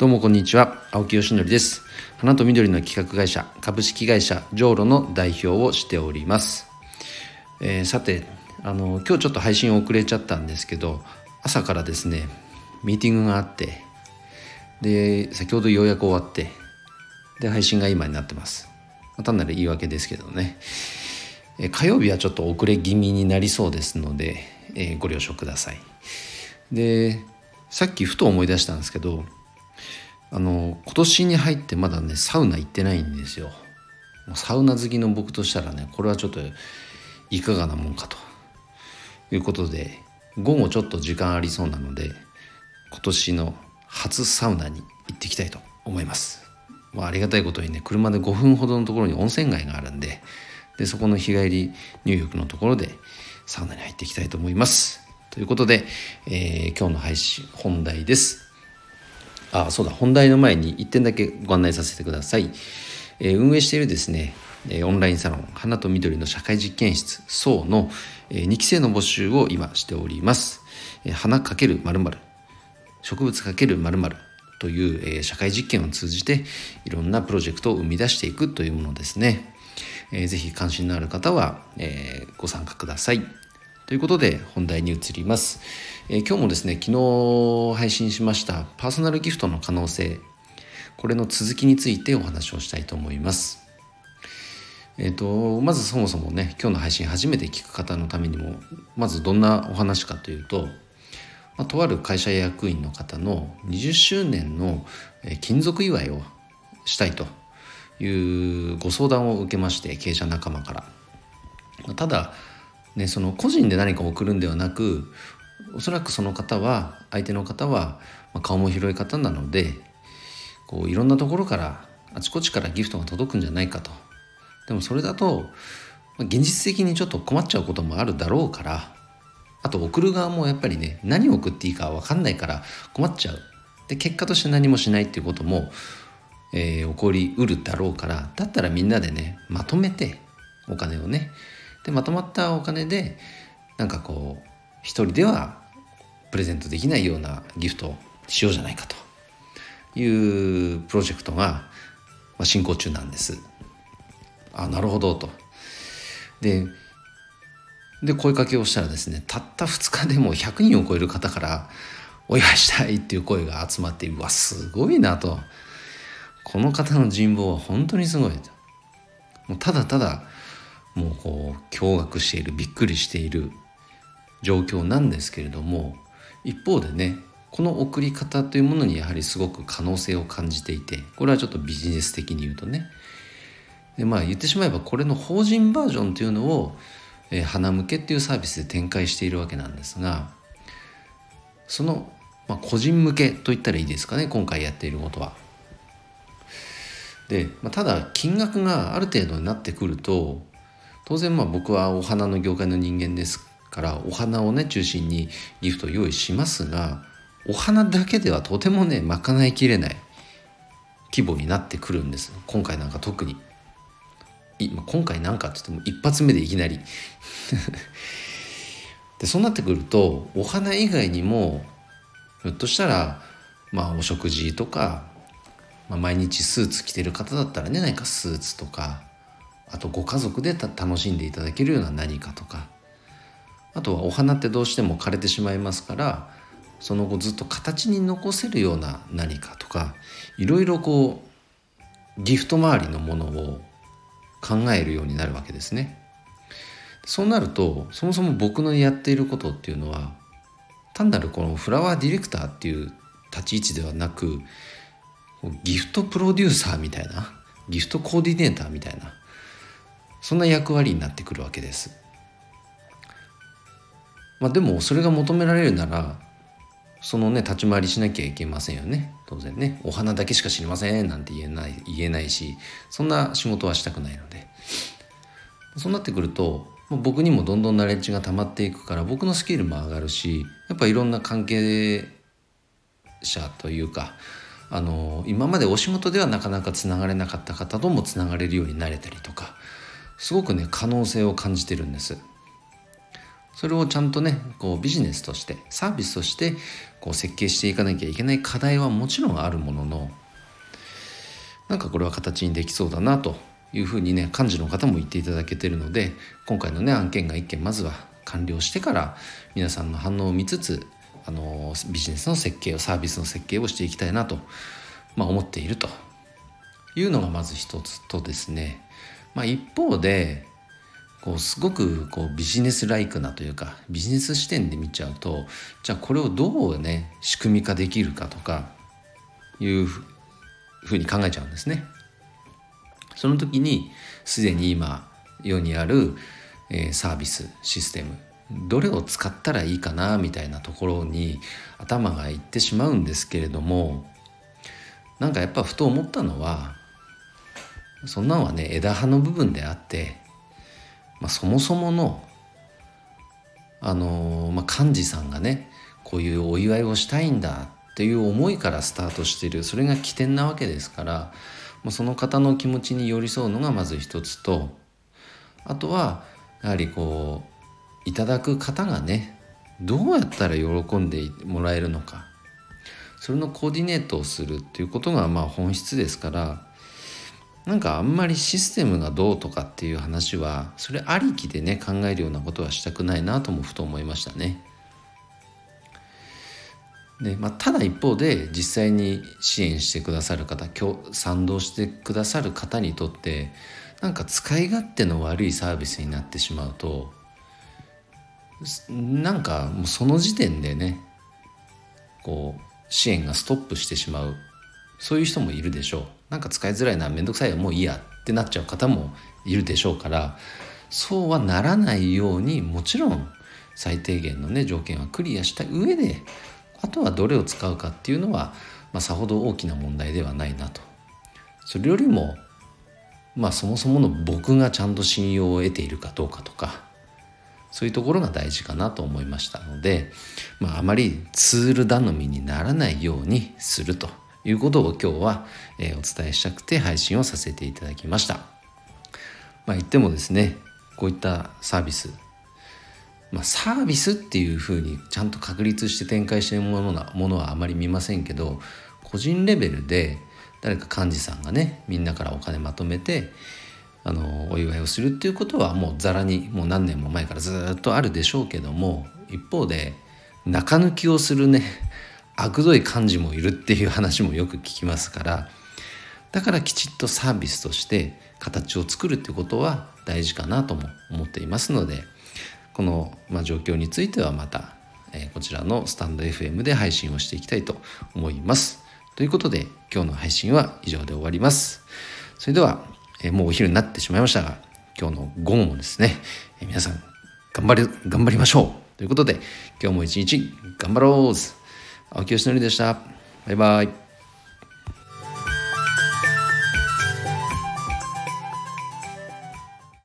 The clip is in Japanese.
どうもこんにちは。青木よしのりです。花と緑の企画会社株式会社ジョーロの代表をしております、えー、さてあの今日ちょっと配信遅れちゃったんですけど朝からですねミーティングがあってで先ほどようやく終わってで配信が今になってます。単なる言い訳ですけどね。火曜日はちょっと遅れ気味になりそうですので、えー、ご了承ください。でさっきふと思い出したんですけどあの今年に入ってまだねサウナ行ってないんですよ。サウナ好きの僕としたらねこれはちょっといかがなもんかと。いうことで午後ちょっと時間ありそうなので今年の初サウナに行ってきたいと思います、まあ、ありがたいことにね車で5分ほどのところに温泉街があるんででそこの日帰り入浴のところでサウナに入っていきたいと思います。ということで、えー、今日の配信本題です。あそうだ。本題の前に1点だけご案内させてください、えー、運営しているですねオンラインサロン花と緑の社会実験室層の2期生の募集を今しております。花×〇〇植物×〇〇という社会実験を通じていろんなプロジェクトを生み出していくというものですね。ぜひ関心のある方はご参加ください。ということで本題に移ります、えー、今日もですね昨日配信しましたパーソナルギフトの可能性これの続きについてお話をしたいと思いますえーと、まずそもそもね今日の配信初めて聞く方のためにもまずどんなお話かというと、まあ、とある会社役員の方の20周年の勤続祝いをしたいというご相談を受けまして経営者仲間から。ただね、その個人で何か送るんではなくおそらくその方は相手の方は顔も広い方なのでこういろんなところからあちこちからギフトが届くんじゃないかと。でもそれだと現実的にちょっと困っちゃうこともあるだろうからあと送る側もやっぱりね何を送っていいか分かんないから困っちゃう。で結果として何もしないっていうことも、えー、起こりうるだろうからだったらみんなでねまとめてお金をね。でまとまったお金でなんかこう一人ではプレゼントできないようなギフトをしようじゃないかというプロジェクトが進行中なんです。あなるほどと。でで声かけをしたらですねたった2日でも100人を超える方からお祝いしたいっていう声が集まってうわすごいなとこの方の人望は本当にすごいともうただただもうこう驚愕しているびっくりしている状況なんですけれども一方でねこの送り方というものにやはりすごく可能性を感じていてこれはちょっとビジネス的に言うとねでまあ言ってしまえばこれの法人バージョンというのを、えー、花向けっていうサービスで展開しているわけなんですがその、まあ、個人向けといったらいいですかね今回やっていることは。で、まあ、ただ金額がある程度になってくると当然まあ僕はお花の業界の人間ですからお花をね中心にギフトを用意しますがお花だけではとてもね賄いきれない規模になってくるんです。今回なんか特に。今回なんかって言っても一発目でいきなり。でそうなってくるとお花以外にもひょっとしたらまあお食事とか、まあ、毎日スーツ着てる方だったらね何かスーツとかあとご家族で楽しんでいただけるような何かとか。あとはお花ってどうしても枯れてしまいますからその後ずっと形に残せるような何かとかいろいろこうギフト周りのものを考えるようになるわけですね。そうなるとそもそも僕のやっていることっていうのは単なるこのフラワーディレクターっていう立ち位置ではなくギフトプロデューサーみたいなギフトコーディネーターみたいなそんな役割になってくるわけです。まあ、でもそれが求められるならそのね立ち回りしなきゃいけませんよね。当然ね。お花だけしか知りませんなんて言えない言えないしそんな仕事はしたくないので。そうなってくると僕にもどんどんナレッジが溜まっていくから僕のスキルも上がるしやっぱいろんな関係者というかあの今までお仕事ではなかなかつながれなかった方ともつながれるようになれたりとかすごくね可能性を感じてるんです。それをちゃんとねこうビジネスとしてサービスとしてこう設計していかなきゃいけない課題はもちろんあるもののなんかこれは形にできそうだなというふうにね幹事の方も言っていただけてるので今回のね案件が1件まずは完了してから皆さんの反応を見つつあのビジネスの設計をサービスの設計をしていきたいなと、まあ、思っているというのがまず一つとですね、まあ、一方でこうすごくこうビジネスライクなというかビジネス視点で見ちゃうとじゃあこれをどうね仕組み化できるかとかいうふうに考えちゃうんですね。その時にすでに今世にある、えー、サービスシステムどれを使ったらいいかなみたいなところに頭がいってしまうんですけれどもなんかやっぱふと思ったのはそんなんはね枝葉の部分であってまあ、そもそものあのまあ、幹事さんがねこういうお祝いをしたいんだっていう思いからスタートしてるそれが起点なわけですからもうその方の気持ちに寄り添うのがまず一つとあとはやはりこういただく方がねどうやったら喜んでもらえるのか。それのコーディネートをするっていうことがまあ本質ですからなんかあんまりシステムがどうとかっていう話はそれありきでね考えるようなことはしたくないなともふと思いましたね。でまあ、ただ一方で実際に支援してくださる方賛同してくださる方にとってなんか使い勝手の悪いサービスになってしまうとなんかもうその時点でねこう支援がストップしてしまうそういう人もいるでしょう。なんか使いづらいな面倒くさいもういいやってなっちゃう方もいるでしょうからそうはならないようにもちろん最低限のね条件はクリアした上であとはどれを使うかっていうのは、まあ、さほど大きな問題ではないなと。それよりもまあそもそもの僕がちゃんと信用を得ているかどうかとかそういうところが大事かなと思いましたので、まあ、あまりツール頼みにならないようにすると。いうことを今日は、えー、お伝えしたくて配信をさせていただきました。まあ、言ってもですねこういったサービスまあ、サービスっていうふうにちゃんと確立して展開しているものものはあまり見ませんけど個人レベルで誰か幹事さんがねみんなからお金まとめてあのお祝いをするっていうことはもうざらにもう何年も前からずっとあるでしょうけども一方で中抜きをするね悪どい幹事もいるっていう話もよく聞きますからだからきちっとサービスとして形を作るっていうことは大事かなとも思っていますのでこの、ま、状況についてはまた、え、こちらのスタンド FM で配信をしていきたいと思います。ということで今日の配信は以上で終わります。それでは、え、もうお昼になってしまいましたが今日の午後もですね、え、皆さん頑張り頑張りましょうということで今日も一日頑張ろう青木よしのりでした。バイバイ。